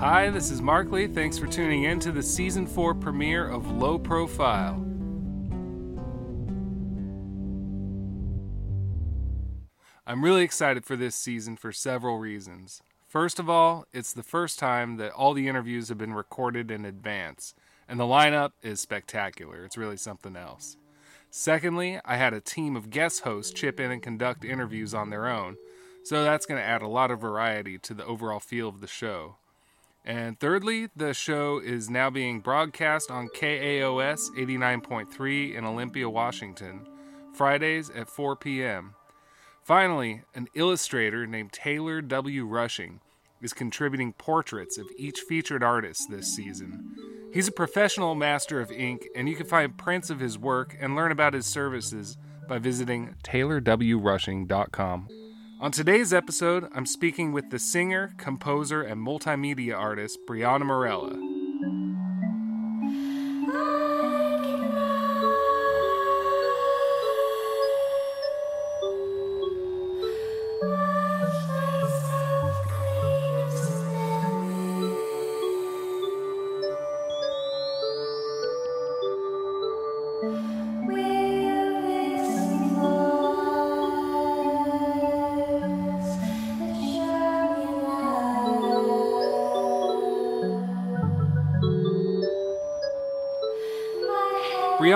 Hi, this is Mark Lee. Thanks for tuning in to the season 4 premiere of Low Profile. I'm really excited for this season for several reasons. First of all, it's the first time that all the interviews have been recorded in advance, and the lineup is spectacular. It's really something else. Secondly, I had a team of guest hosts chip in and conduct interviews on their own, so that's going to add a lot of variety to the overall feel of the show. And thirdly, the show is now being broadcast on KAOS 89.3 in Olympia, Washington, Fridays at 4 p.m. Finally, an illustrator named Taylor W. Rushing is contributing portraits of each featured artist this season. He's a professional master of ink, and you can find prints of his work and learn about his services by visiting taylorwrushing.com. On today's episode, I'm speaking with the singer, composer, and multimedia artist Briana Marela.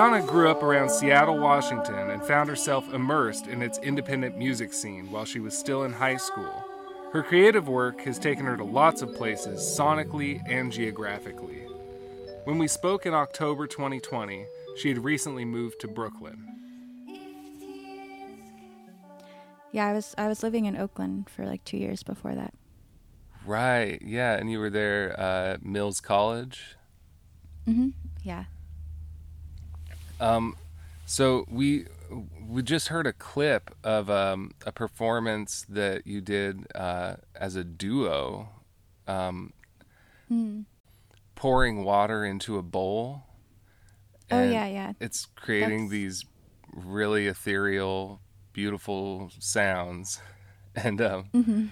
Briana grew up around Seattle, Washington, and found herself immersed in its independent music scene while she was still in high school. Her creative work has taken her to lots of places, sonically and geographically. When we spoke in October 2020, she had recently moved to Brooklyn. Yeah, I was I was living in Oakland for like two years before that. Right, yeah, and you were there uh, Mills College? Mm-hmm. Yeah. Um, so we we just heard a clip of um, a performance that you did uh, as a duo, um, Hmm. pouring water into a bowl. Oh yeah, yeah. It's creating That's- these really ethereal, beautiful sounds, and um, Mm-hmm.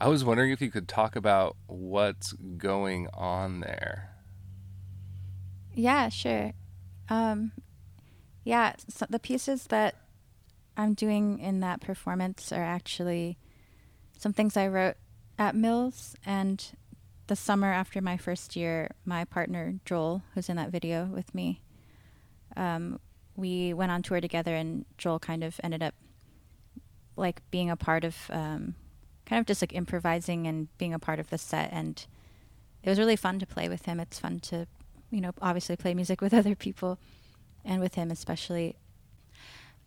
I was wondering if you could talk about what's going on there. Yeah, sure. Um, yeah, so the pieces that I'm doing in that performance are actually some things I wrote at Mills. And the summer after my first year, my partner Joel, who's in that video with me, um, we went on tour together, and Joel kind of ended up like being a part of, um, kind of just like improvising and being a part of the set. And it was really fun to play with him. It's fun to you know, obviously play music with other people and with him especially.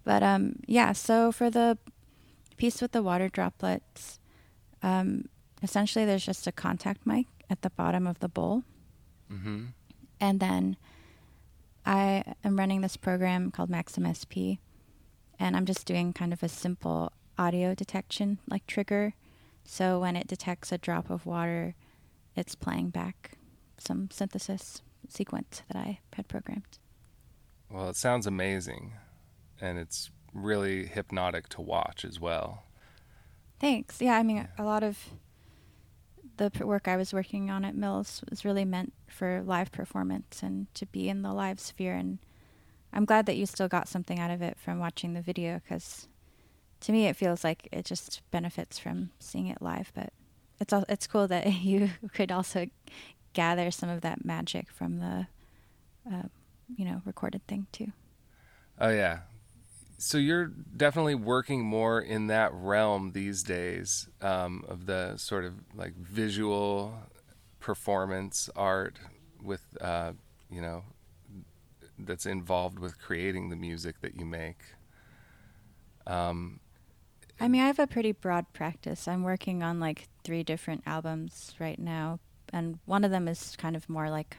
But um, yeah, so for the piece with the water droplets, um, essentially there's just a contact mic at the bottom of the bowl. Mm-hmm. And then I am running this program called Max/MSP, and I'm just doing kind of a simple audio detection like trigger. So when it detects a drop of water, it's playing back some synthesis sequence that I had programmed. Well, it sounds amazing, and it's really hypnotic to watch as well. Thanks. Yeah, I mean, a lot of the work I was working on at Mills was really meant for live performance and to be in the live sphere. And I'm glad that you still got something out of it from watching the video because to me it feels like it just benefits from seeing it live. But it's al- it's cool that you could also gather some of that magic from the uh, you know recorded thing too. Oh yeah. So you're definitely working more in that realm these days um, of the sort of like visual performance art with uh, you know that's involved with creating the music that you make. Um, I mean, I have a pretty broad practice. I'm working on like three different albums right now, and one of them is kind of more like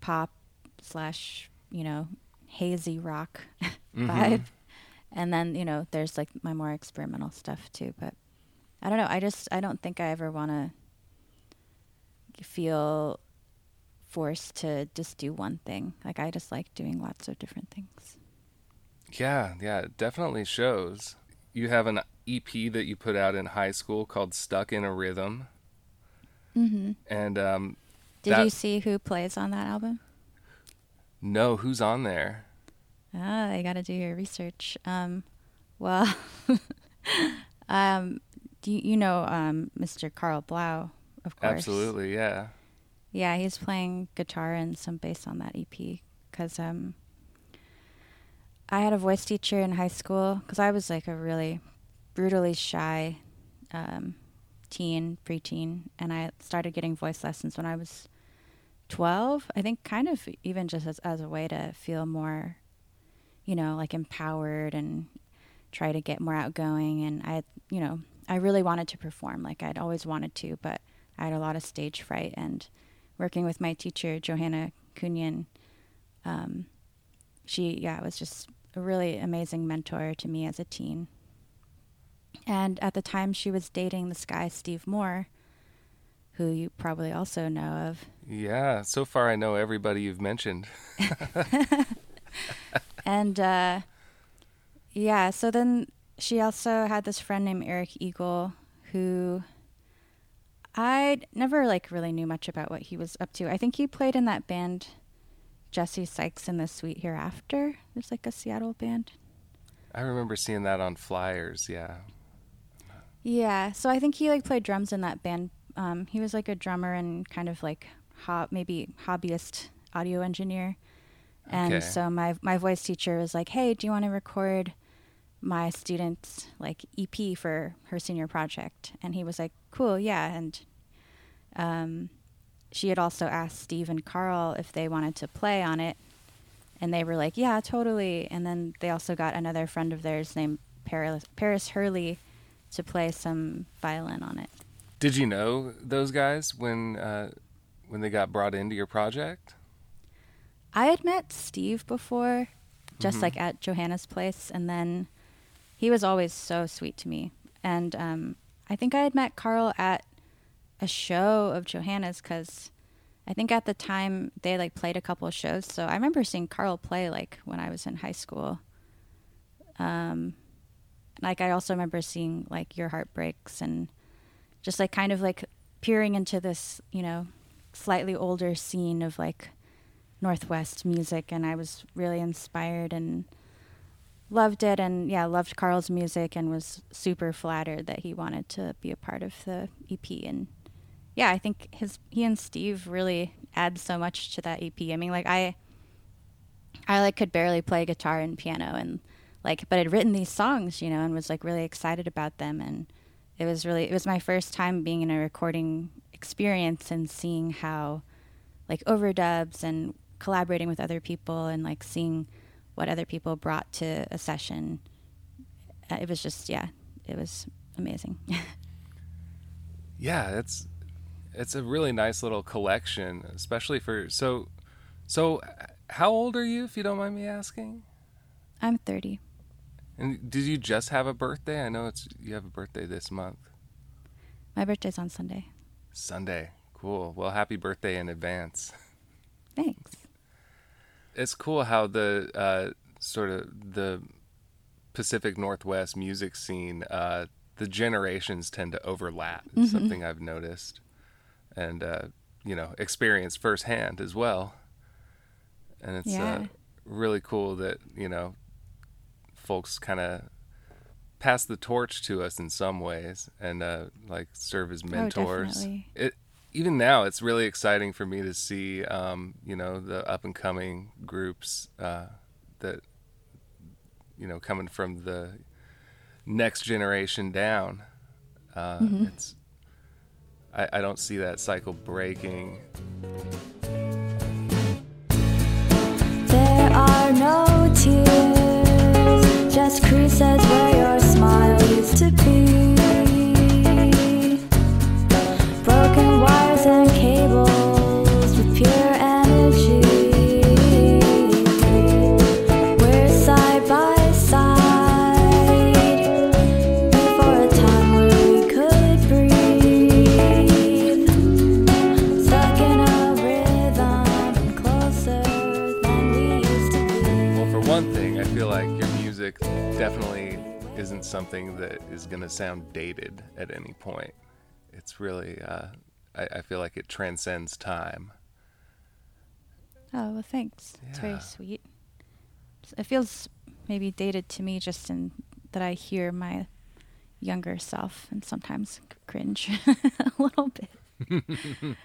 pop slash, you know, hazy rock mhm. vibe. And then, you know, there's like my more experimental stuff too. But I don't know. I just, I don't think I ever want to feel forced to just do one thing. Like, I just like doing lots of different things. Yeah, yeah, it definitely shows. You have an EP that you put out in high school called Stuck in a Rhythm. Mm-hmm. And um, Did That- you see who plays on that album? no, who's on there? Ah, you got to do your research. Um, well, um, do you, you know um, Mr. Karl Blau, of course. Absolutely, yeah. Yeah, he's playing guitar and some bass on that EP because um, I had a voice teacher in high school because I was like a really brutally shy um, teen, preteen, and I started getting voice lessons when I was 12. I think kind of even just as, as a way to feel more, you know, like empowered and try to get more outgoing. And I, you know, I really wanted to perform. Like I'd always wanted to, but I had a lot of stage fright. And working with my teacher, Johanna Kunin, um, she, yeah, was just a really amazing mentor to me as a teen. And at the time, she was dating this guy, Steve Moore, who you probably also know of. Yeah, so far I know everybody you've mentioned. and uh, yeah, so then she also had this friend named Eric Eagle who I never like really knew much about what he was up to. I think he played in that band Jesse Sykes and the Sweet Hereafter. There's like a Seattle band. I remember seeing that on flyers, yeah. Yeah, so I think he like played drums in that band. Um, he was like a drummer and kind of like ho- maybe hobbyist audio engineer. And Okay. so my my voice teacher was like, "Hey, do you want to record my student's like EP for her senior project?" And he was like, "Cool, yeah." And um, she had also asked Steve and Karl if they wanted to play on it, and they were like, "Yeah, totally." And then they also got another friend of theirs named Paris Paris Hurley to play some violin on it. Did you know those guys when uh, when they got brought into your project? I had met Steve before, just Mhm. like at Johanna's place, and then he was always so sweet to me. And um, I think I had met Karl at a show of Johanna's because I think at the time they like played a couple of shows. So I remember seeing Karl play like when I was in high school. Um, like I also remember seeing like Your Heart Breaks and just like kind of like peering into this, you know, slightly older scene of like Northwest music, and I was really inspired and loved it. And yeah, loved Karl's music and was super flattered that he wanted to be a part of the EP. And yeah, I think his he and Steve really add so much to that EP. I mean, like I, I like could barely play guitar and piano, and like, but I'd written these songs, you know, and was like really excited about them. And it was really it was my first time being in a recording experience and seeing how like overdubs and collaborating with other people and like seeing what other people brought to a session. Uh, it was just yeah, it was amazing. Yeah, it's it's a really nice little collection, especially for so so how old are you if you don't mind me asking? I'm 30. And did you just have a birthday? I know it's you have a birthday this month. My birthday's on Sunday. Sunday. Cool. Well, happy birthday in advance. Thanks. It's cool how the uh, sort of the Pacific Northwest music scene, uh, the generations tend to overlap. It's something I've noticed, and uh, you know, experienced firsthand as well. And it's Yeah. uh, really cool that you know, folks kind of pass the torch to us in some ways, and uh, like serve as mentors definitely. it even now it's really exciting for me to see um, you know the up and coming groups uh, that you know coming from the next generation down uh, Mm-hmm. it's I, I don't see that cycle breaking There are no tears, just creases where your smile used to be. Isn't something that is going to sound dated at any point it's really uh, I, I feel like it transcends time. Oh well, thanks. It's very sweet. It feels maybe dated to me just in that I hear my younger self and sometimes cringe a little bit.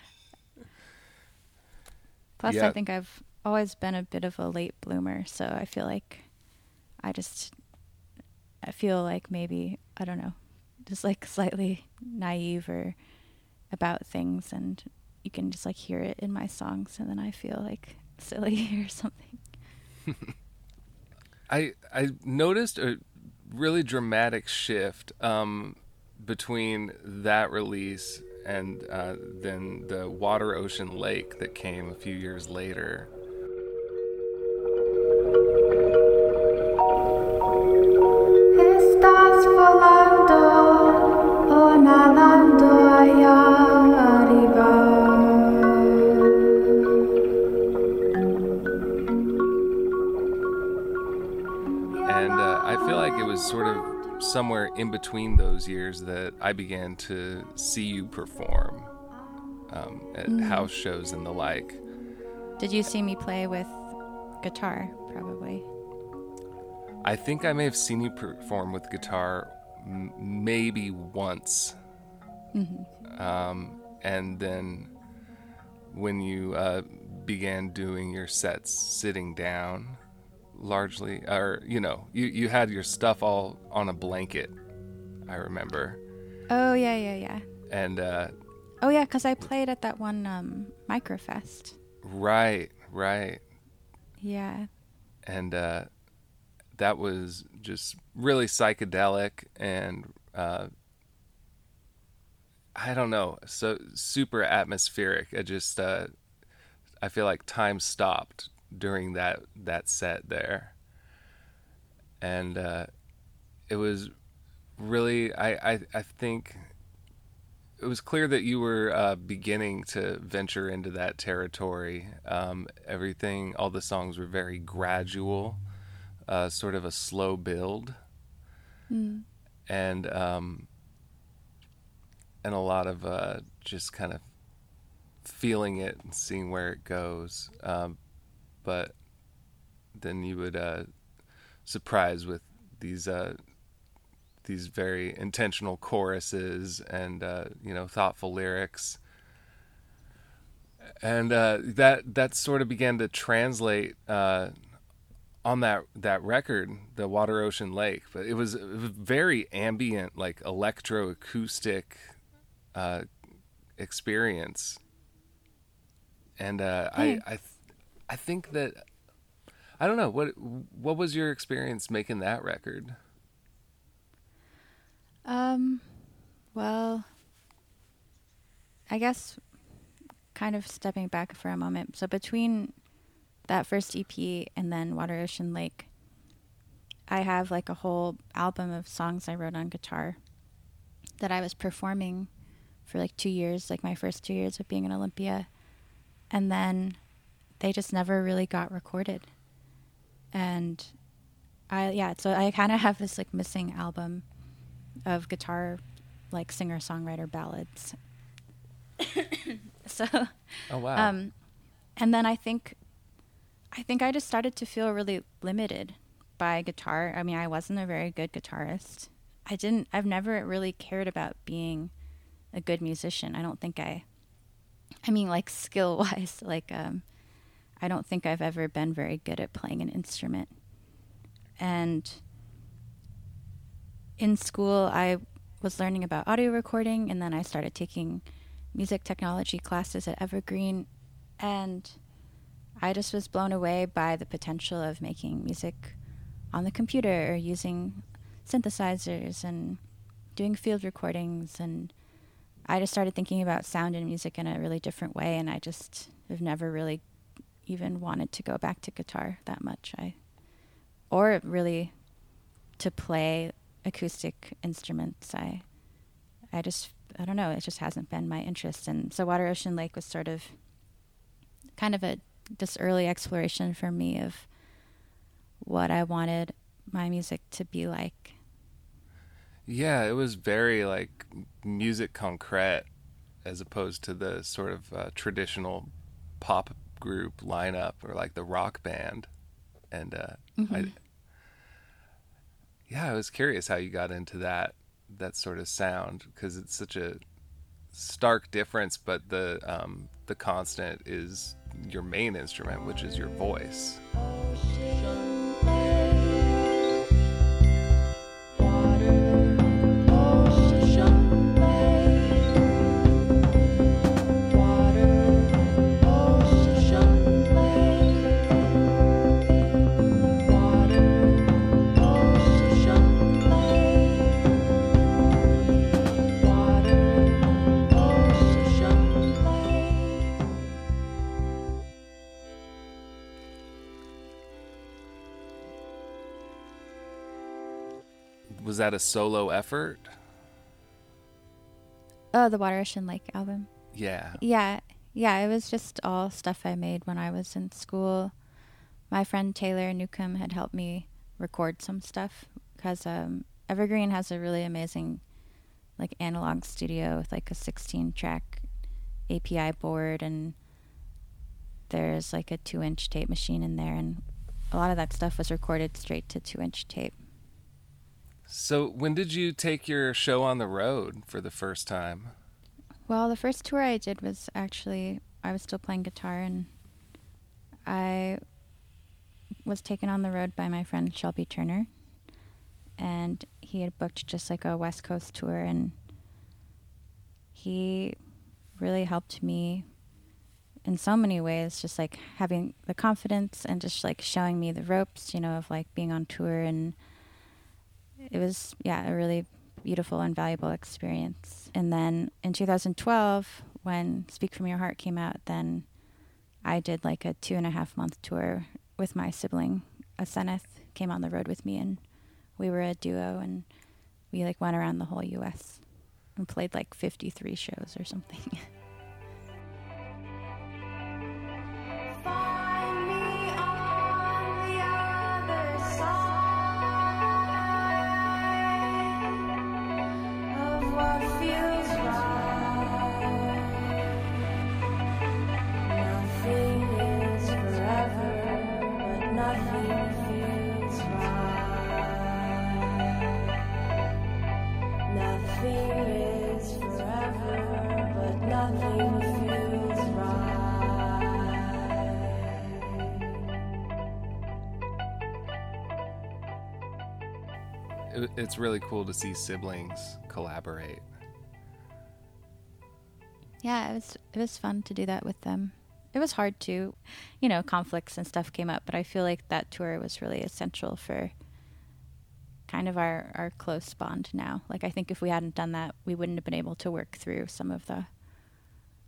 Plus, Yeah. I think I've always been a bit of a late bloomer, so I feel like I just I feel like maybe I don't know, just like slightly naive or about things, and you can just like hear it in my songs, and then I feel like silly or something. I I noticed a really dramatic shift um, between that release and uh, then the Water Ocean Lake that came a few years later. In between those years that I began to see you perform um, at house shows and the like. Did you see me play with guitar? Probably. I think I may have seen you perform with guitar m- maybe once. Um, and then when you uh, began doing your sets sitting down, largely, or, you know, you, you had your stuff all on a blanket, I remember. Oh yeah, yeah, yeah. And, uh, Oh yeah, because I played at that one um, Microfest. right, right. Yeah. and uh, that was just really psychedelic and uh, I don't know, so super atmospheric. I just uh, I feel like time stopped during that that set there, and uh, it was really I, I I think it was clear that you were uh, beginning to venture into that territory. Um, everything, all the songs were very gradual, uh, sort of a slow build, and um, and a lot of uh, just kind of feeling it and seeing where it goes. Um, but then you would uh, surprise with these uh, these very intentional choruses and uh, you know thoughtful lyrics. And uh, that that sort of began to translate uh, on that that record the water ocean lake. But it was a very ambient like electroacoustic uh, experience. And uh, I I th- I think that I don't know what what was your experience making that record Um, well, I guess kind of stepping back for a moment. So between that first EP and then Water Ocean Lake, I have like a whole album of songs I wrote on guitar that I was performing for like two years, like my first two years of being in Olympia. And then they just never really got recorded. And I, yeah, so I kind of have this like missing album of guitar like singer songwriter ballads. so oh wow um and then I think I think I just started to feel really limited by guitar. I mean, I wasn't a very good guitarist. I didn't I've never really cared about being a good musician. I don't think I I mean like skill wise, like um I don't think I've ever been very good at playing an instrument. And in school, I was learning about audio recording, and then I started taking music technology classes at Evergreen, and I just was blown away by the potential of making music on the computer or using synthesizers and doing field recordings and I just started thinking about sound and music in a really different way and I just have never really even wanted to go back to guitar that much. I or really to play acoustic instruments. I I just I don't know, it just hasn't been my interest and so Water Ocean Lake was sort of kind of a this early exploration for me of what I wanted my music to be like. Yeah, it was very like musique concrète, as opposed to the sort of uh, traditional pop group lineup or like the rock band. And uh, I, yeah, I was curious how you got into that that sort of sound because it's such a stark difference, but the um, the constant is your main instrument, which is your voice. Was that a solo effort? Oh, the Water Ocean Lake album. Yeah. Yeah, yeah. It was just all stuff I made when I was in school. My friend Taylor Newcomb had helped me record some stuff because um, Evergreen has a really amazing like analog studio with like a 16 track API board and there's like a two inch tape machine in there and a lot of that stuff was recorded straight to two inch tape. So when did you take your show on the road for the first time? Well, the first tour I did was actually I was still playing guitar and I was taken on the road by my friend Shelby Turner and he had booked just like a West Coast tour and he really helped me in so many ways just like having the confidence and just like showing me the ropes, you know, of like being on tour and it was yeah, a really beautiful and valuable experience. And then in 2012, when Speak From Your Heart came out, then I did like a two and a half month tour with my sibling, Aseneth, came on the road with me, and we were a duo, and we like went around the whole U.S. and played like 53 shows or something. It, it's really cool to see siblings collaborate. yeah, it was it was fun to do that with them. It was hard to, you know, conflicts and stuff came up, but I feel like that tour was really essential for kind of our our close bond now. Like I think if we hadn't done that, we wouldn't have been able to work through some of the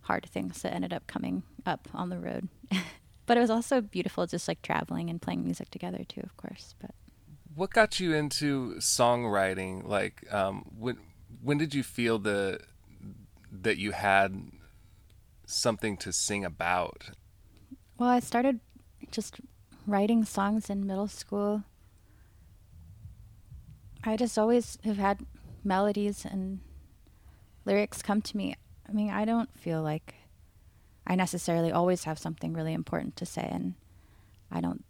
hard things that ended up coming up on the road. but it was also beautiful just like traveling and playing music together too, of course. But What got you into songwriting? Like, um, when when did you feel the that you had something to sing about? Well, I started just writing songs in middle school. I just always have had melodies and lyrics come to me. I mean, I don't feel like I necessarily always have something really important to say, and I don't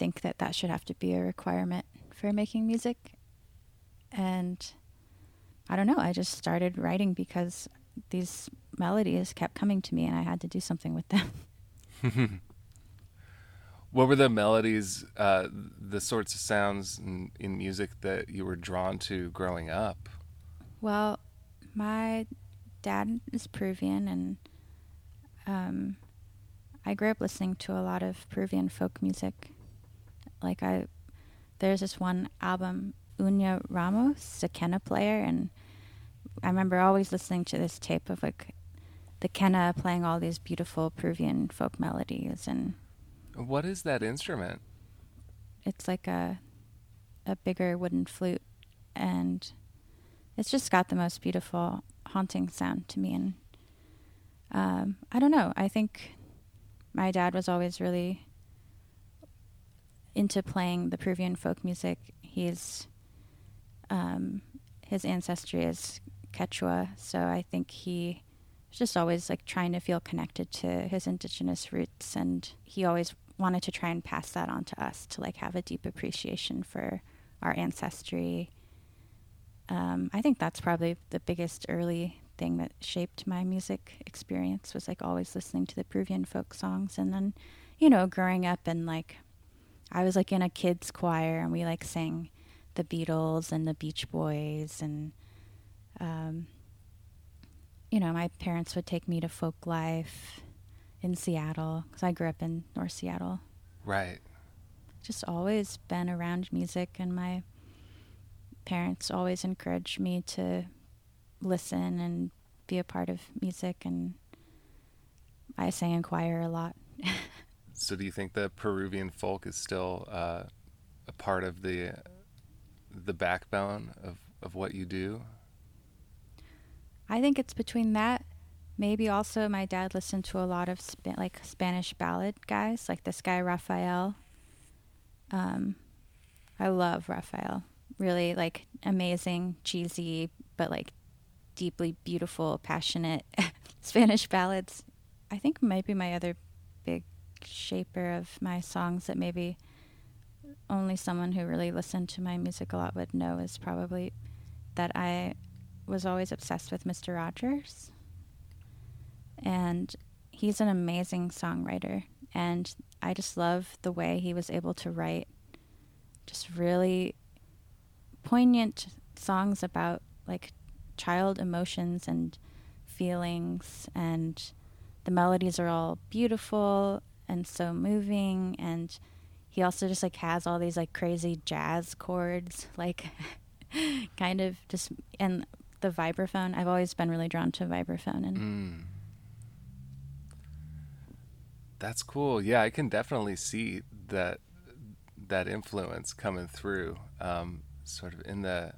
think that that should have to be a requirement for making music. And I don't know, I just started writing because these melodies kept coming to me, and I had to do something with them. What were the melodies, uh, the sorts of sounds in, in music that you were drawn to growing up? Well, my dad is Peruvian, and um, I grew up listening to a lot of Peruvian folk music. Like I, there's this one album, Uña Ramos, a quena player, and I remember always listening to this tape of like the quena playing all these beautiful Peruvian folk melodies, and What is that instrument? it's like a a bigger wooden flute and it's just got the most beautiful haunting sound to me and um, i don't know i think my dad was always really into playing the peruvian folk music. He's um, his ancestry is quechua so i think he just always like trying to feel connected to his indigenous roots and he always wanted to try and pass that on to us to like have a deep appreciation for our ancestry. Um, i think that's probably the biggest early thing that shaped my music experience was like always listening to the peruvian folk songs. And then you know growing up and like i was like in a kids choir and we like sang the beatles and the beach boys and um, you know, my parents would take me to folk life in Seattle because I grew up in North Seattle. Right. Just always been around music, and my parents always encouraged me to listen and be a part of music. And I sang in choir a lot. so, do you think the Peruvian folk is still uh, a part of the the backbone of, of what you do? I think it's between that. Maybe also my dad listened to a lot of like Spanish ballad guys, like this guy Rafael. Um, I love Rafael. Really like amazing, cheesy, but like deeply beautiful, passionate Spanish ballads. I think maybe my other big shaper of my songs that maybe only someone who really listened to my music a lot would know is probably that I was always obsessed with Mr. Rogers. And he's an amazing songwriter. And I just love the way he was able to write just really poignant songs about like child emotions and feelings. And the melodies are all beautiful and so moving. And he also just like has all these like crazy jazz chords, like kind of just, and the vibraphone. I've always been really drawn to vibraphone and mm. That's cool. Yeah, I can definitely see that that influence coming through. Um, sort of in the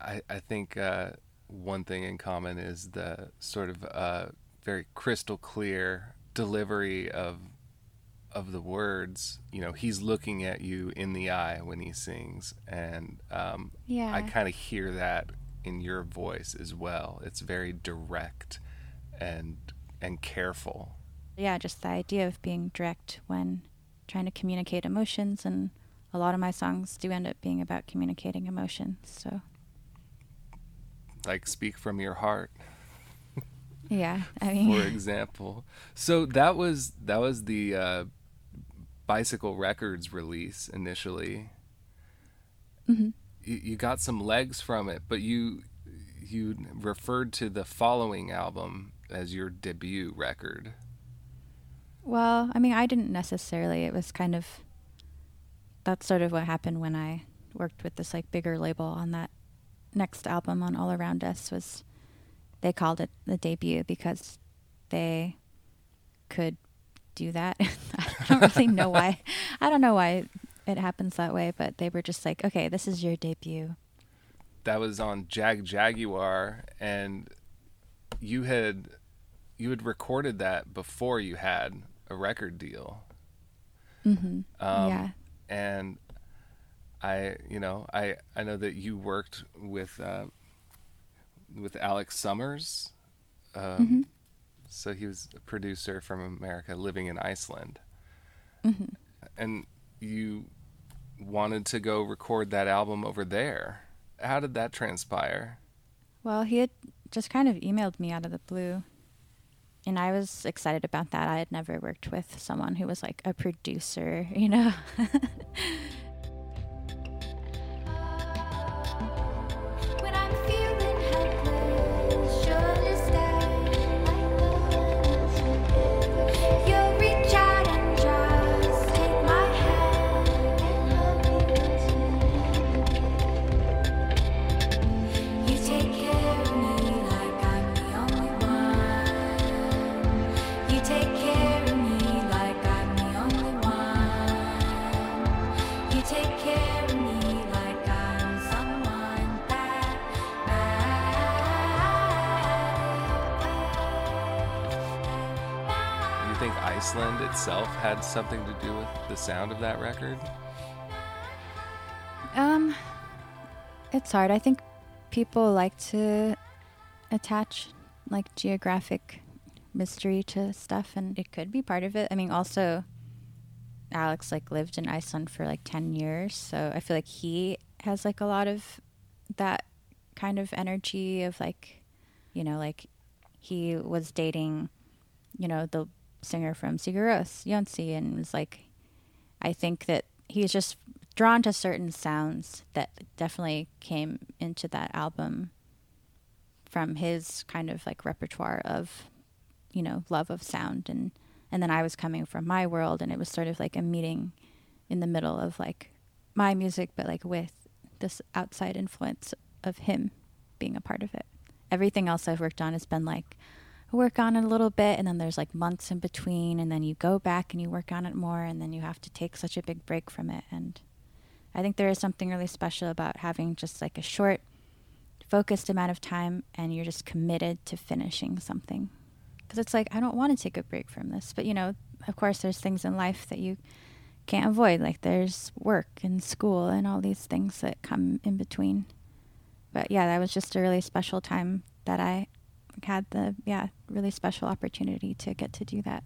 I I think uh, one thing in common is the sort of uh, very crystal clear delivery of of the words, you know, he's looking at you in the eye when he sings, and um, yeah. I kind of hear that in your voice as well. It's very direct and and careful. Yeah, just the idea of being direct when trying to communicate emotions and a lot of my songs do end up being about communicating emotions. So like speak from your heart. Yeah, I mean for example. So that was that was the uh, Bicycle Records release initially. Mm-hmm you, you got some legs from it, but you you referred to the following album as your debut record. Well, I mean, I didn't necessarily. It was kind of that's sort of what happened when I worked with this like bigger label on that next album on All Around Us was they called it the debut because they could do that. I don't really know why. I don't know why it happens that way, but they were just like, okay, this is your debut. That was on Jagjaguwar, and you had you had recorded that before you had a record deal. Mm-hmm. Um, yeah. And I, you know, I I know that you worked with uh, with Alex Somers. Um, mm-hmm. So he was a producer from America living in Iceland. Mm-hmm. And you wanted to go record that album over there. How did that transpire? Well, he had just kind of emailed me out of the blue. And I was excited about that. I had never worked with someone who was like a producer, you know? Iceland itself had something to do with the sound of that record? Um, it's hard. I think people like to attach like geographic mystery to stuff, and it could be part of it. I mean, also, Alex like lived in Iceland for like ten years, so I feel like he has like a lot of that kind of energy of like, you know, like he was dating, you know, the singer from Sigur Rós, Jónsi, and was like, I think that he's just drawn to certain sounds that definitely came into that album from his kind of like repertoire of, you know, love of sound and and then I was coming from my world and it was sort of like a meeting in the middle of like my music but like with this outside influence of him being a part of it. Everything else I've worked on has been like work on it a little bit and then there's like months in between and then you go back and you work on it more and then you have to take such a big break from it. And I think there is something really special about having just like a short focused amount of time and you're just committed to finishing something. Because it's like I don't want to take a break from this but you know of course there's things in life that you can't avoid like there's work and school and all these things that come in between. But yeah that was just a really special time that I had the yeah really special opportunity to get to do that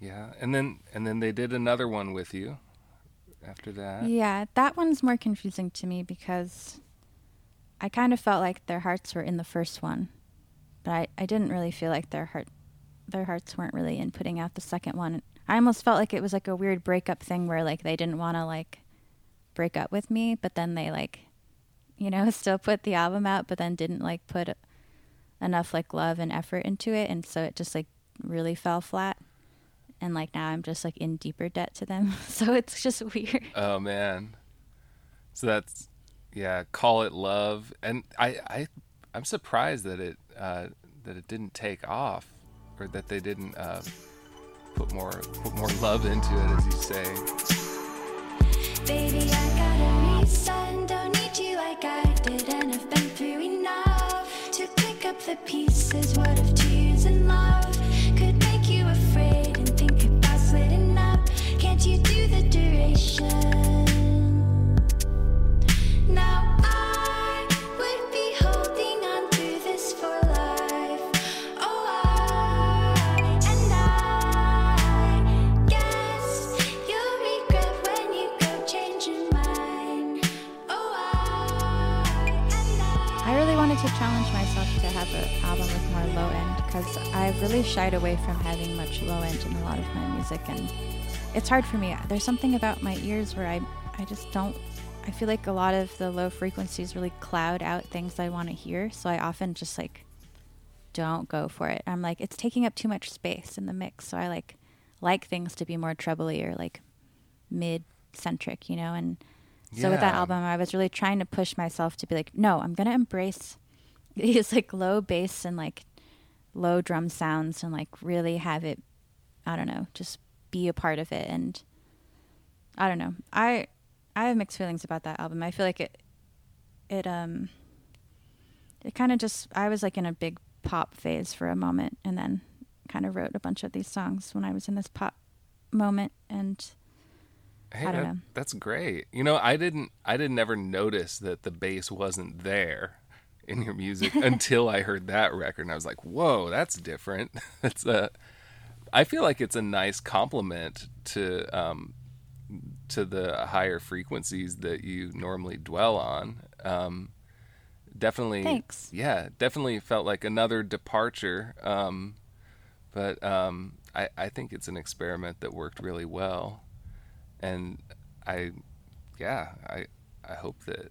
Yeah, and then and then they did another one with you after that. Yeah, that one's more confusing to me because I kind of felt like their hearts were in the first one, but I, I didn't really feel like their heart their hearts weren't really in putting out the second one. I almost felt like it was like a weird breakup thing where like they didn't want to like break up with me, but then they like you know still put the album out, but then didn't like put enough like love and effort into it, and so it just like really fell flat. And like now I'm just like in deeper debt to them, so it's just weird. Oh man. So that's yeah, call it love. And I I I'm surprised that it uh that it didn't take off or that they didn't uh put more put more love into it as you say. Baby, the pieces. What if tears and love could make you afraid and think about splitting up? Can't you do the duration? Because I've really shied away from having much low end in a lot of my music, and it's hard for me. There's something about my ears where I, I just don't. I feel like a lot of the low frequencies really cloud out things I want to hear, so I often just like don't go for it. I'm like it's taking up too much space in the mix, so I like like things to be more trebly or like mid centric, you know, and so with that album, I was really trying to push myself to be like, no, I'm gonna embrace these like low bass and like low drum sounds and like really have it, I don't know, just be a part of it. And I don't know, I I have mixed feelings about that album. I feel like it it um it kind of just I was like in a big pop phase for a moment, and then kind of wrote a bunch of these songs when I was in this pop moment and. Hey, I don't that- know. that's great. You know, I didn't I didn't ever notice that the bass wasn't there in your music until I heard that record and I was like, "Whoa, that's different." It's a I feel like it's a nice compliment to um to the higher frequencies that you normally dwell on. Um definitely Thanks. Yeah, definitely felt like another departure. Um but um I I think it's an experiment that worked really well and I, yeah, I I hope that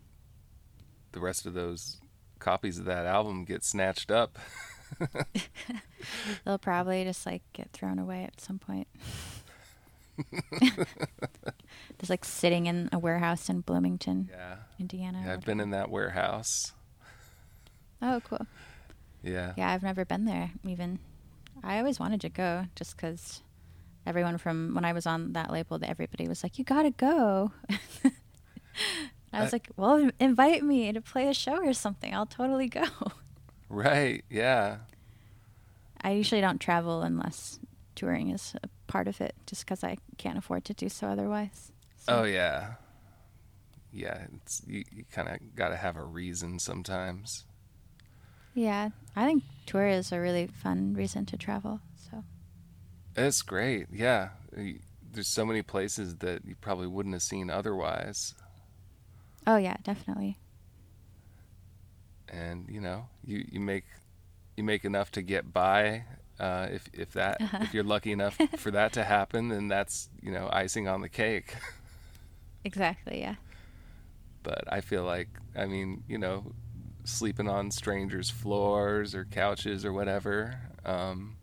the rest of those copies of that album get snatched up. They'll probably just like get thrown away at some point. just like sitting in a warehouse in Bloomington, Yeah, Indiana. yeah I've been in that warehouse. Oh, cool. Yeah, Yeah, I've never been there even. I always wanted to go just because everyone from when I was on that label, that everybody was like, "You gotta go." I was Uh, like, "Well, invite me to play a show or something. I'll totally go." right. Yeah, I usually don't travel unless touring is a part of it, just because I can't afford to do so otherwise. So- oh yeah, yeah. It's you, you kind of got to have a reason sometimes. Yeah, I think tour is a really fun reason to travel. So It's great. Yeah. There's so many places that you probably wouldn't have seen otherwise. Oh yeah, definitely. And, you know, you, you make you make enough to get by. Uh, if if that if you're lucky enough for that to happen, then that's, you know, icing on the cake. Exactly. Yeah. but I feel like I mean, you know, sleeping on strangers' floors or couches or whatever. Um,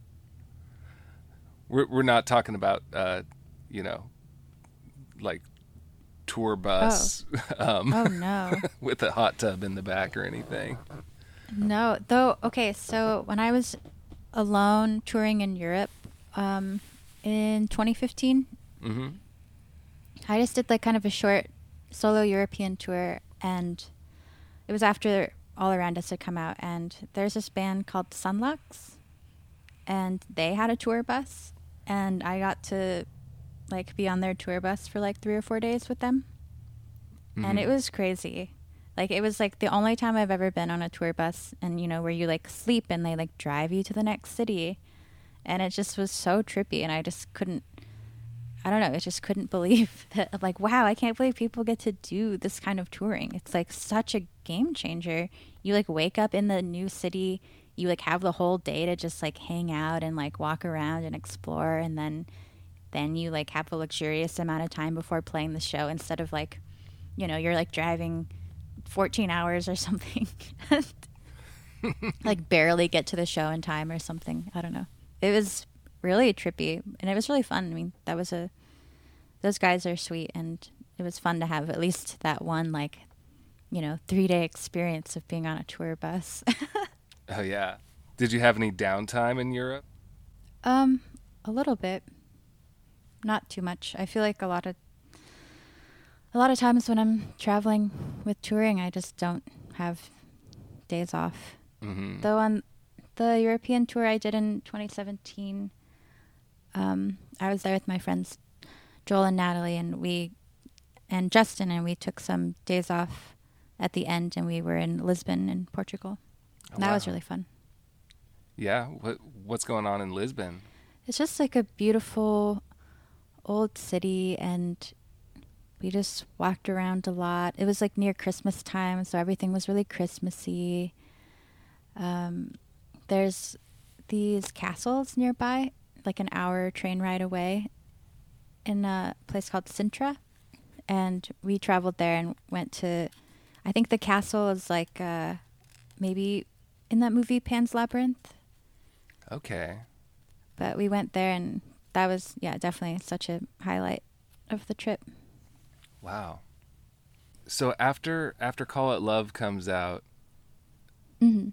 we're we're not talking about uh, you know, like tour bus um, Oh no. with a hot tub in the back or anything. No, though. Okay, so when I was alone touring in Europe um, in 2015, hmm I just did like kind of a short solo European tour, and it was after All Around Us had come out. And there's this band called Sunlux, and they had a tour bus, and I got to like be on their tour bus for like three or four days with them, and it mm-hmm. was crazy. Like it was like the only time I've ever been on a tour bus, and you know where you like sleep and they like drive you to the next city, and it just was so trippy, and I just couldn't. I don't know. I just couldn't believe that. Like, wow, I can't believe people get to do this kind of touring. It's like such a game changer. You like wake up in the new city. You like have the whole day to just like hang out and like walk around and explore, and then then you like have a luxurious amount of time before playing the show instead of like, you know, you're like driving 14 hours or something. like barely get to the show in time or something. I don't know. It was really trippy and it was really fun. I mean, that was a those guys are sweet and it was fun to have at least that one like you know, 3-day experience of being on a tour bus. Oh yeah. Did you have any downtime in Europe? um a little bit. Not too much. I feel like a lot of a lot of times when I'm traveling with touring, I just don't have days off. hmm Though on the European tour I did in 2017, um, I was there with my friends Joel and Natalie, and we and Justin, and we took some days off at the end, and we were in Lisbon in Portugal. Oh, that was really fun. Yeah. What what's going on in Lisbon? It's just like a beautiful old city, and we just walked around a lot. It was like near Christmas time, so everything was really Christmassy. Um, there's these castles nearby, like an hour train ride away, in a place called Sintra, and we traveled there and went to. I think the castle is like uh, maybe in that movie Pan's Labyrinth Okay. but we went there and that was yeah definitely such a highlight of the trip Wow. So after after Call It Love comes out, hmm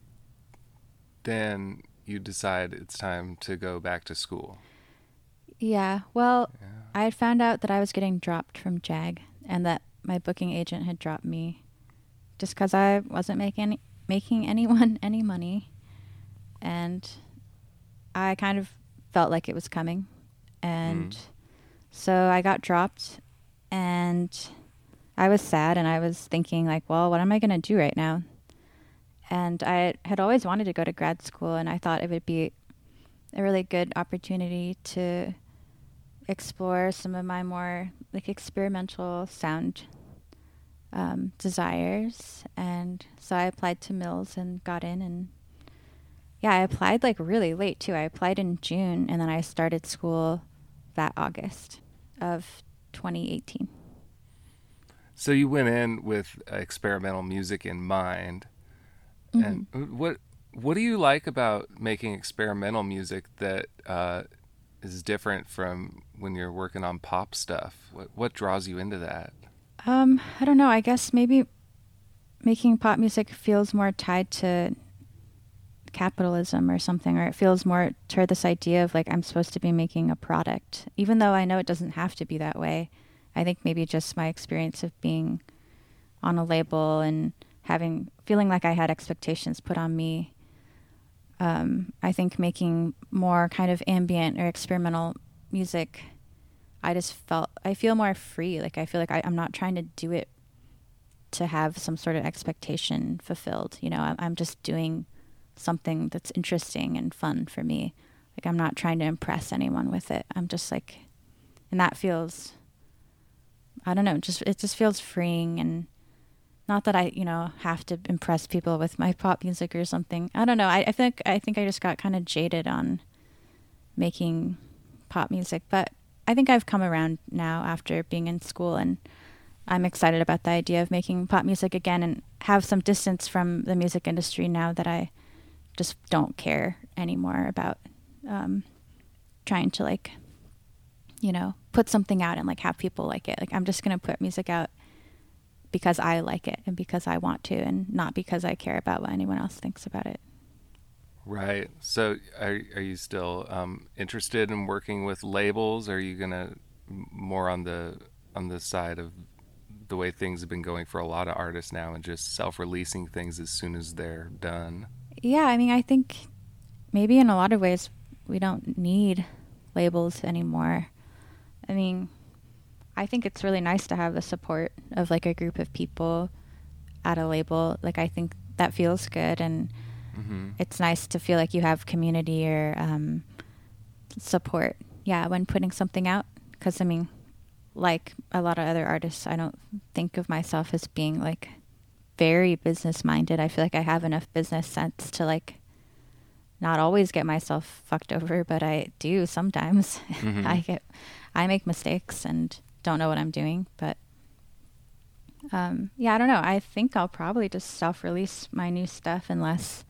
then you decide it's time to go back to school. yeah well Yeah. i had found out that i was getting dropped from jag and that my booking agent had dropped me just because i wasn't making any, making anyone any money and i kind of felt like it was coming and Mm. so i got dropped and i was sad and i was thinking like well what am i going to do right now and I had always wanted to go to grad school, and I thought it would be a really good opportunity to explore some of my more like experimental sound um, desires. And so I applied to Mills and got in, and yeah, I applied like really late too. I applied in June, and then I started school that August of 2018. So you went in with experimental music in mind. And what what do you like about making experimental music that uh, is different from when you're working on pop stuff? What what draws you into that? Um, I don't know. I guess maybe making pop music feels more tied to capitalism or something, or it feels more toward this idea of like I'm supposed to be making a product, even though I know it doesn't have to be that way. I think maybe just my experience of being on a label and having feeling like I had expectations put on me. Um, I think making more kind of ambient or experimental music I just felt I feel more free. Like I feel like I, I'm not trying to do it to have some sort of expectation fulfilled. You know, I'm, I'm just doing something that's interesting and fun for me. Like I'm not trying to impress anyone with it. I'm just like, and that feels, I don't know, just it just feels freeing and not that I, you know, have to impress people with my pop music or something. I don't know. I, I think I think I just got kind of jaded on making pop music, but I think I've come around now after being in school and I'm excited about the idea of making pop music again and have some distance from the music industry now that I just don't care anymore about um, trying to like, you know, put something out and like have people like it. Like I'm just gonna put music out because I like it and because I want to, and not because I care about what anyone else thinks about it. Right. So, are are you still um, interested in working with labels? Are you gonna more on the on the side of the way things have been going for a lot of artists now, and just self-releasing things as soon as they're done? Yeah, I mean, I think maybe in a lot of ways we don't need labels anymore. I mean, I think it's really nice to have the support of like a group of people at a label. Like, I think that feels good, and hmm it's nice to feel like you have community or um, support. Yeah, when putting something out, because I mean, like a lot of other artists, I don't think of myself as being like very business minded. I feel like I have enough business sense to like not always get myself fucked over, but I do sometimes. Mhm. I get I make mistakes and don't know what I'm doing, but um yeah, I don't know. I think I'll probably just self-release my new stuff unless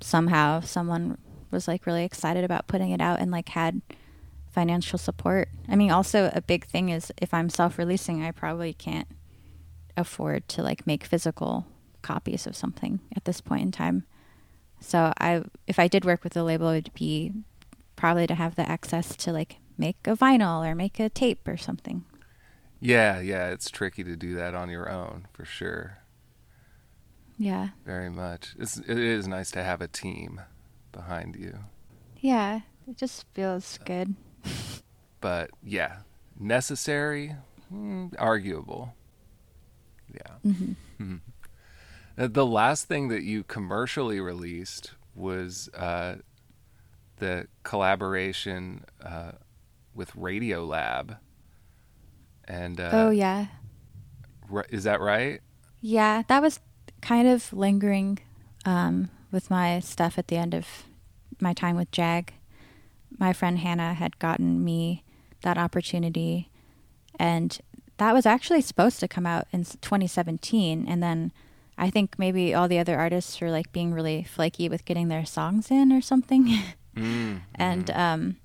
somehow someone was like really excited about putting it out and like had financial support. I mean, also a big thing is if I'm self-releasing, I probably can't afford to like make physical copies of something at this point in time. So I if I did work with a label it would be probably to have the access to like make a vinyl or make a tape or something. Yeah, yeah. It's tricky to do that on your own for sure. Yeah. Very much. It's it is nice to have a team behind you, Yeah. It just feels good. but yeah, necessary, mm, arguable. Yeah. hmm Mhm. Uh, The last thing that you commercially released was uh, the collaboration uh, with Radiolab. And uh, oh yeah. ri- is that right? Yeah, that was kind of lingering um, with my stuff at the end of my time with Jag. My friend Hannah had gotten me that opportunity, and that was actually supposed to come out in 2017. And then I think maybe all the other artists were like being really flaky with getting their songs in or something. Mm, and mhm. um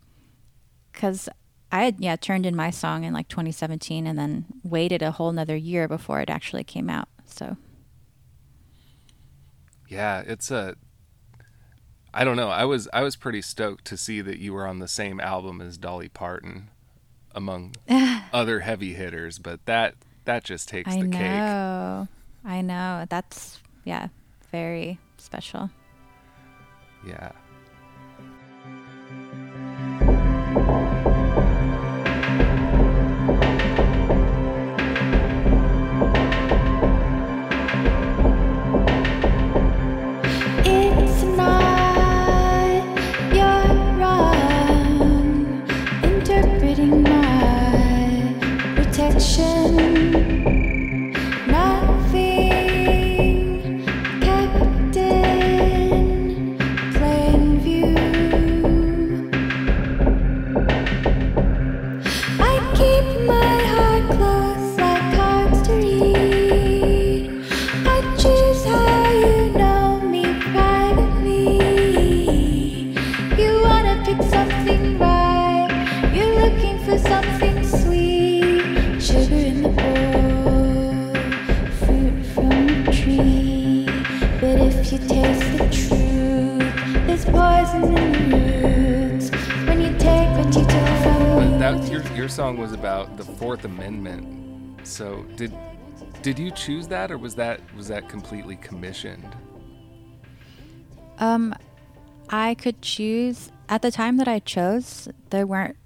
'cause I had yeah turned in my song in like 2017 and then waited a whole nother year before it actually came out. So yeah, it's a. I don't know. I was I was pretty stoked to see that you were on the same album as Dolly Parton, among other heavy hitters. But that that just takes I the cake. know. I know. That's yeah, very special. Yeah. Did you choose that, or was that was that completely commissioned? Um, I could choose at the time that I chose. There weren't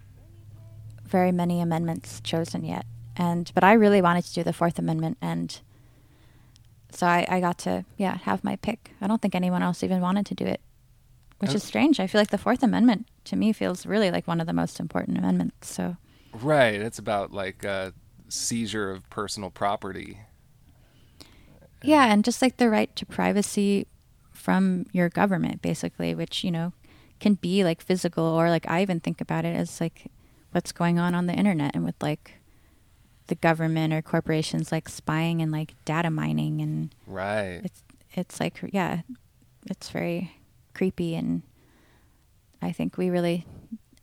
very many amendments chosen yet, and but I really wanted to do the Fourth Amendment, and so I, I got to yeah have my pick. I don't think anyone else even wanted to do it, which is strange. I feel like the Fourth Amendment to me feels really like one of the most important amendments. So Right. It's about like uh, seizure of personal property. Yeah, and just like the right to privacy from your government, basically, which you know can be like physical or like I even think about it as like what's going on on the internet and with like the government or corporations like spying and like data mining and Right. it's it's like yeah it's very creepy and i think we really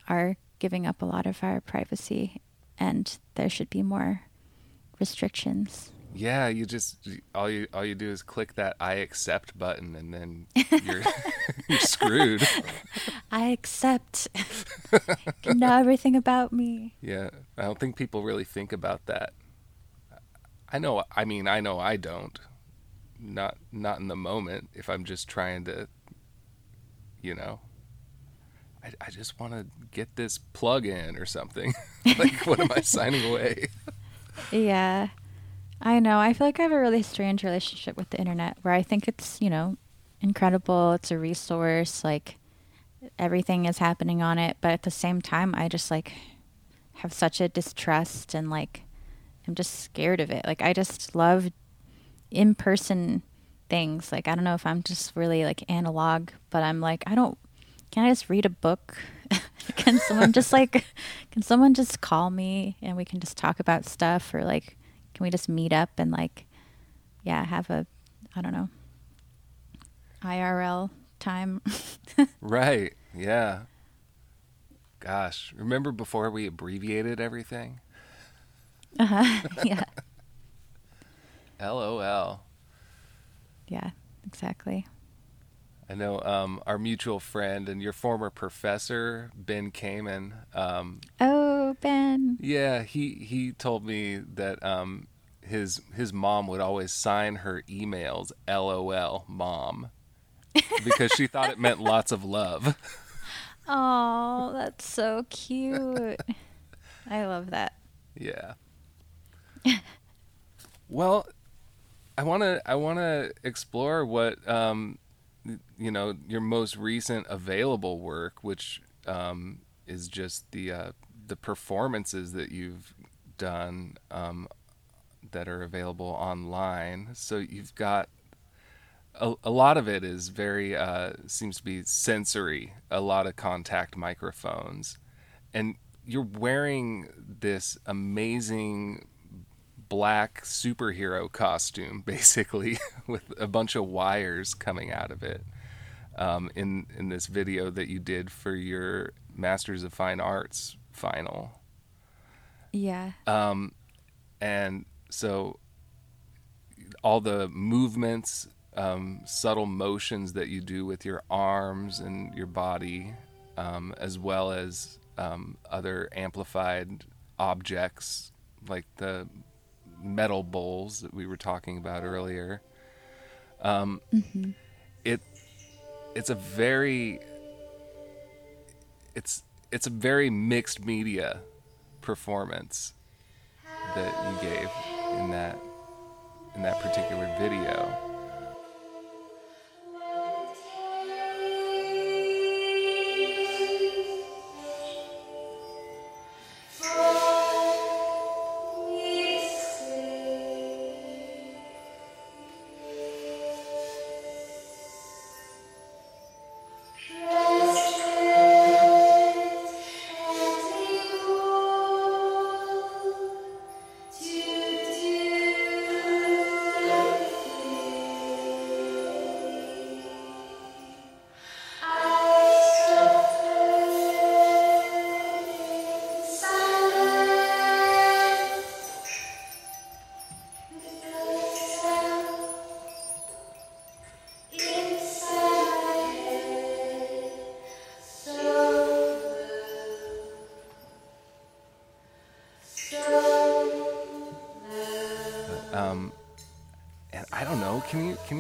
are giving up a lot of our privacy and there should be more restrictions Yeah, you just all you all you do is click that I accept button and then you're you're screwed. i accept you know everything about me Yeah. I don't think people really think about that. I know I mean, I know I don't. Not not in the moment if I'm just trying to you know I, I just want to get this plug in or something. like what am I signing away? yeah i know. I feel like i have a really strange relationship with the internet where i think it's you know incredible. It's a resource like everything is happening on it. But at the same time i just like have such a distrust and like i'm just scared of it. Like i just love in-person things. Like i don't know if i'm just really like analog but i'm like i don't can i just read a book? Can someone just like can someone just call me and we can just talk about stuff or like can we just meet up and like yeah have a i don't know irl time Right. Yeah. Gosh, remember before we abbreviated everything? uh-huh yeah LOL. yeah exactly I know um, our mutual friend and your former professor, Ben Kamen. Um, oh ben yeah, he he told me that um, his his mom would always sign her emails "LOL, mom," because she thought it meant lots of love. oh that's so cute i love that Yeah. well, I want to I want to explore what um you know your most recent available work which um is just the uh the performances that you've done um that are available online. So you've got a, a lot of it is very uh seems to be sensory, a lot of contact microphones. And you're wearing this amazing black superhero costume basically with a bunch of wires coming out of it um, in in this video that you did for your masters of fine arts final. Yeah. Um, and so all the movements um, subtle motions that you do with your arms and your body um, as well as um, other amplified objects like the metal bowls that we were talking about earlier. Um, it it's a very it's it's a very mixed media performance that you gave in that in that particular video.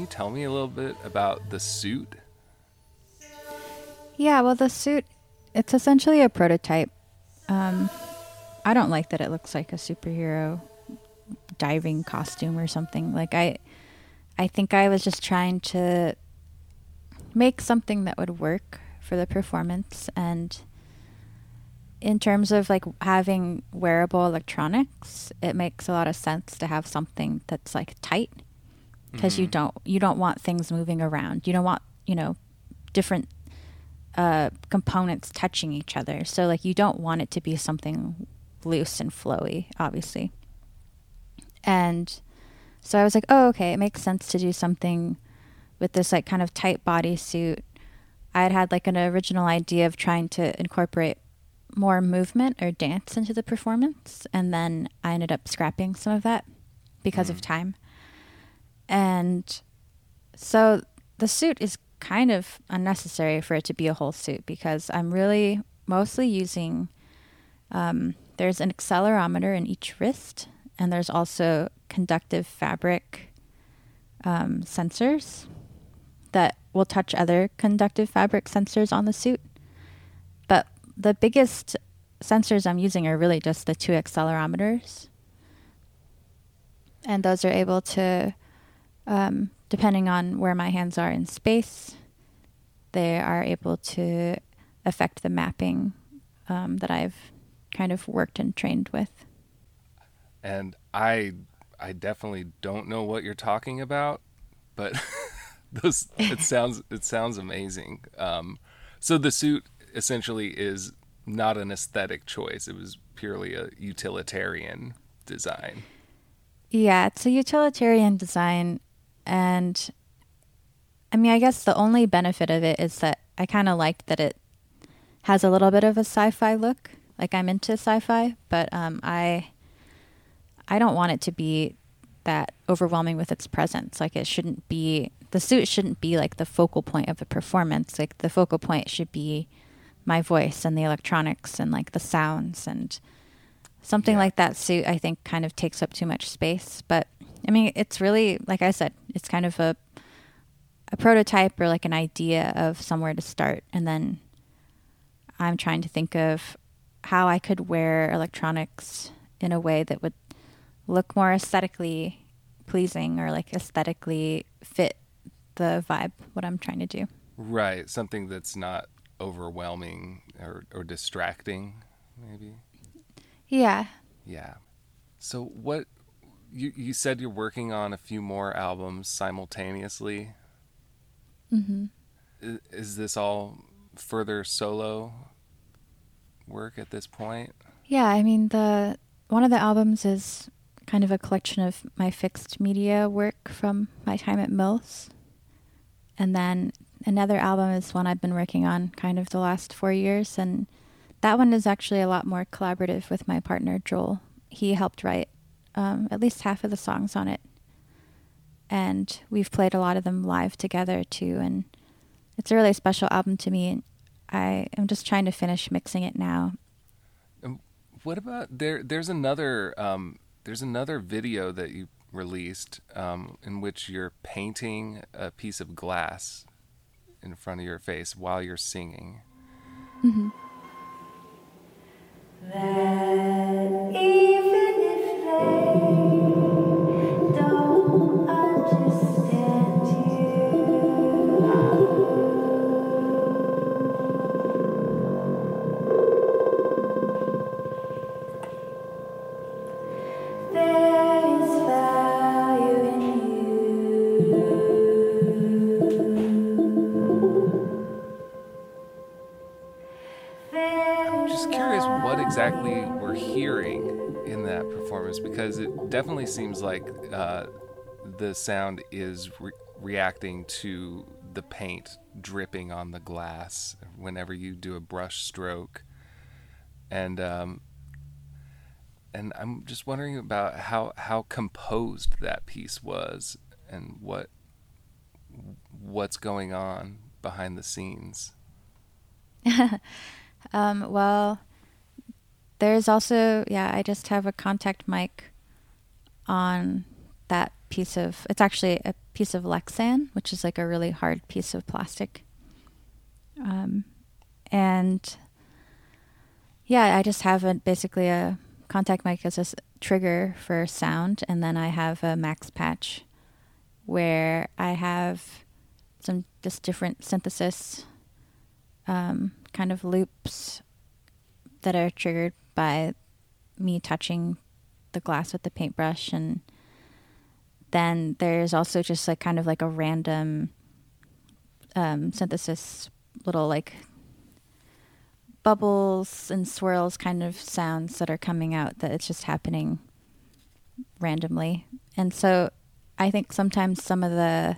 You tell me a little bit about the suit? Yeah, well, the suit, it's essentially a prototype. Um, I don't like that it looks like a superhero diving costume or something. Like, I, I think I was just trying to make something that would work for the performance and in terms of like having wearable electronics, it makes a lot of sense to have something that's like tight because you Mhm. don't you don't want things moving around. You don't want, you know, different uh, components touching each other. So like you don't want it to be something loose and flowy, obviously. And so I was like, oh, okay, it makes sense to do something with this like kind of tight bodysuit. I had had like an original idea of trying to incorporate more movement or dance into the performance, and then I ended up scrapping some of that because of Mm. time. And so the suit is kind of unnecessary for it to be a whole suit because I'm really mostly using. Um, there's an accelerometer in each wrist, and there's also conductive fabric um, sensors that will touch other conductive fabric sensors on the suit. But the biggest sensors I'm using are really just the two accelerometers. And those are able to, um, depending on where my hands are in space, they are able to affect the mapping um, that I've kind of worked and trained with. and I I definitely don't know what you're talking about, but those it sounds it sounds amazing. Um, so the suit essentially is not an aesthetic choice; it was purely a utilitarian design. Yeah, it's a utilitarian design. And I mean, I guess the only benefit of it is that I kind of liked that it has a little bit of a sci fi look. Like I'm into sci fi, but um, I. I don't want it to be that overwhelming with its presence. Like it shouldn't be the suit shouldn't be like the focal point of the performance. Like the focal point should be my voice and the electronics and like the sounds and something Yeah. like that suit I think kind of takes up too much space. But I mean it's really like I said, it's kind of a a prototype or like an idea of somewhere to start and then I'm trying to think of how I could wear electronics in a way that would look more aesthetically pleasing or like aesthetically fit the vibe what I'm trying to do. Right, something that's not overwhelming or, or distracting, maybe. Yeah. Yeah. So what you you said you're working on a few more albums simultaneously. Mhm. I- Is this all further solo work at this point? Yeah, I mean the one of the albums is kind of a collection of my fixed media work from my time at Mills. And then another album is one I've been working on kind of the last 4 years and that one is actually a lot more collaborative with my partner Joel. He helped write um, at least half of the songs on it. And we've played a lot of them live together too and it's a really special album to me and I am just trying to finish mixing it now What about there? There's another um, there's another video that you released um, in which you're painting a piece of glass in front of your face while you're singing. Even if they I'm just curious what exactly we're hearing. in that performance because it definitely seems like uh, the sound is re- reacting to the paint dripping on the glass whenever you do a brush stroke, and um, and I'm just wondering about how how composed that piece was and what what's going on behind the scenes. Um, well, there's also, yeah, I just have a contact mic on that piece of, it's actually a piece of Lexan, which is like a really hard piece of plastic. Um, and yeah, I just have a, basically a contact mic as a s- trigger for sound, and then I have a max patch where I have some just different synthesis um, kind of loops that are triggered by me touching the glass with the paintbrush and then there's also just like kind of like a random um, synthesis little like bubbles and swirls kind of sounds that are coming out that it's just happening randomly. And so i think sometimes some of the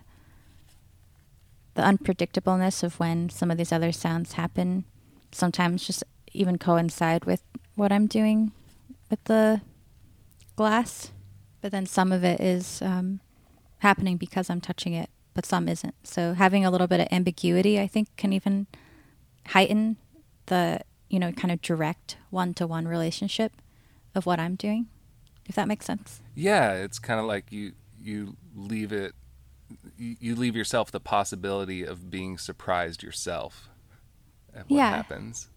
the unpredictableness of when some of these other sounds happen sometimes just even coincide with what i'm doing with the glass but then some of it is um, happening because i'm touching it but some isn't so having a little bit of ambiguity i think can even heighten the you know kind of direct one-to-one relationship of what i'm doing if that makes sense Yeah, it's kind of like you you leave it you, leave yourself the possibility of being surprised yourself at what Yeah. happens.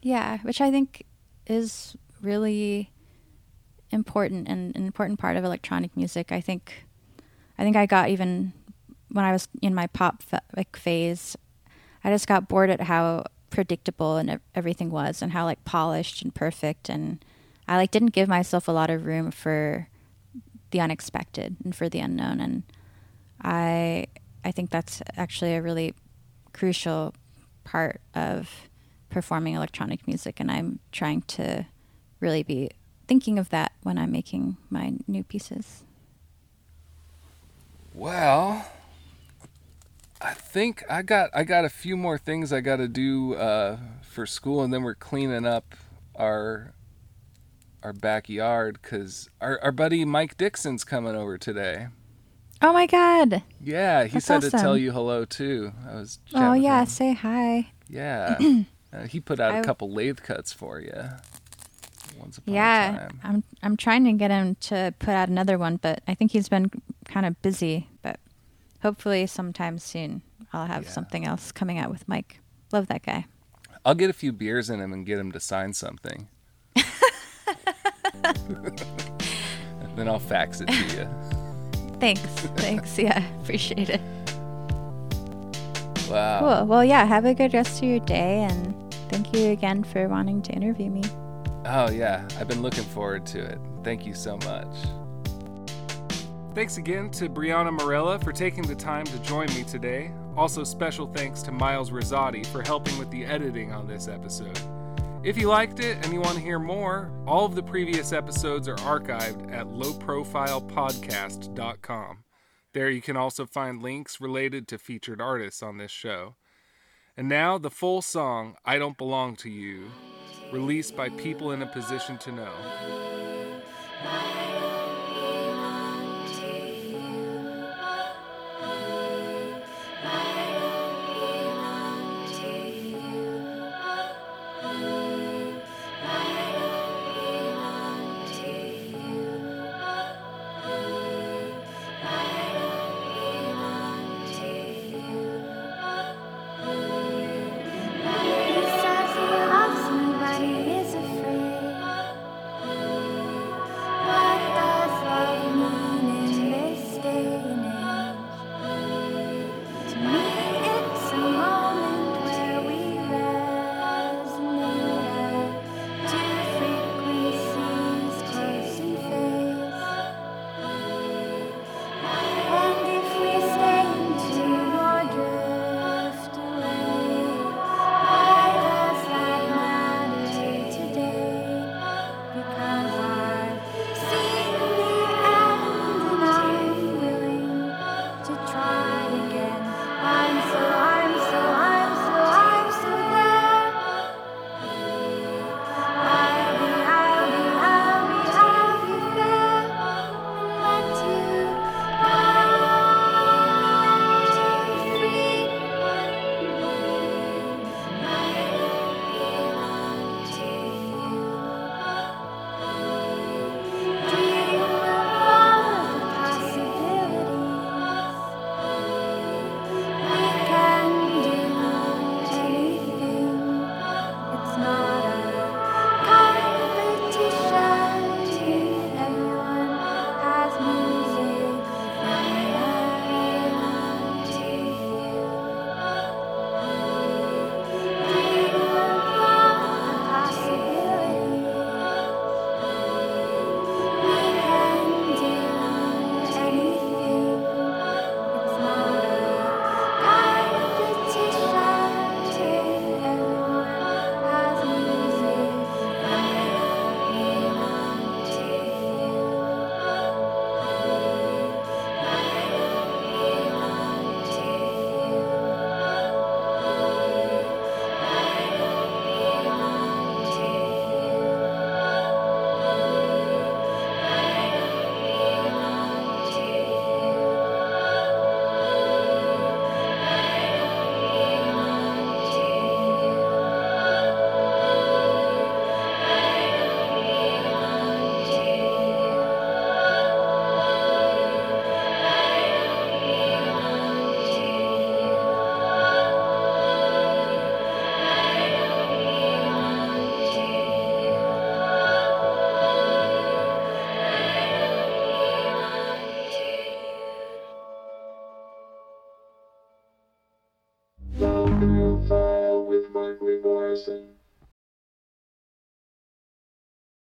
Yeah, which I think is really important and an important part of electronic music. I think, I think I got even when I was in my pop like phase, I just got bored at how predictable and everything was, and how like polished and perfect, and I like didn't give myself a lot of room for the unexpected and for the unknown, and I I think that's actually a really crucial part of performing electronic music and I'm trying to really be thinking of that when I'm making my new pieces. Well, I think I got I got a few more things I got to do uh, for school, and then we're cleaning up our our backyard because our our buddy Mike Dixon's coming over today. Oh my god. Yeah, he That's said to tell you hello too. I was. Oh yeah, him. say hi. Yeah. uh, he put out a I- couple lathe cuts for you. Once upon a Yeah. time. I'm I'm trying to get him to put out another one, but I think he's been kind of busy, but hopefully sometime soon I'll have Yeah. something else coming out with Mike. Love that guy. I'll get a few beers in him and get him to sign something. then I'll fax it to you. Thanks. Thanks. Yeah, appreciate it. Wow. Cool. Well, yeah, have a good rest of your day and thank you again for wanting to interview me. Oh, yeah. I've been looking forward to it. Thank you so much. Thanks again to Briana Marela for taking the time to join me today. Also, special thanks to Miles Rosati for helping with the editing on this episode. If you liked it and you want to hear more, all of the previous episodes are archived at lowprofilepodcast.com. There you can also find links related to featured artists on this show. And now, the full song, I Don't Belong to You, released by people in a position to know.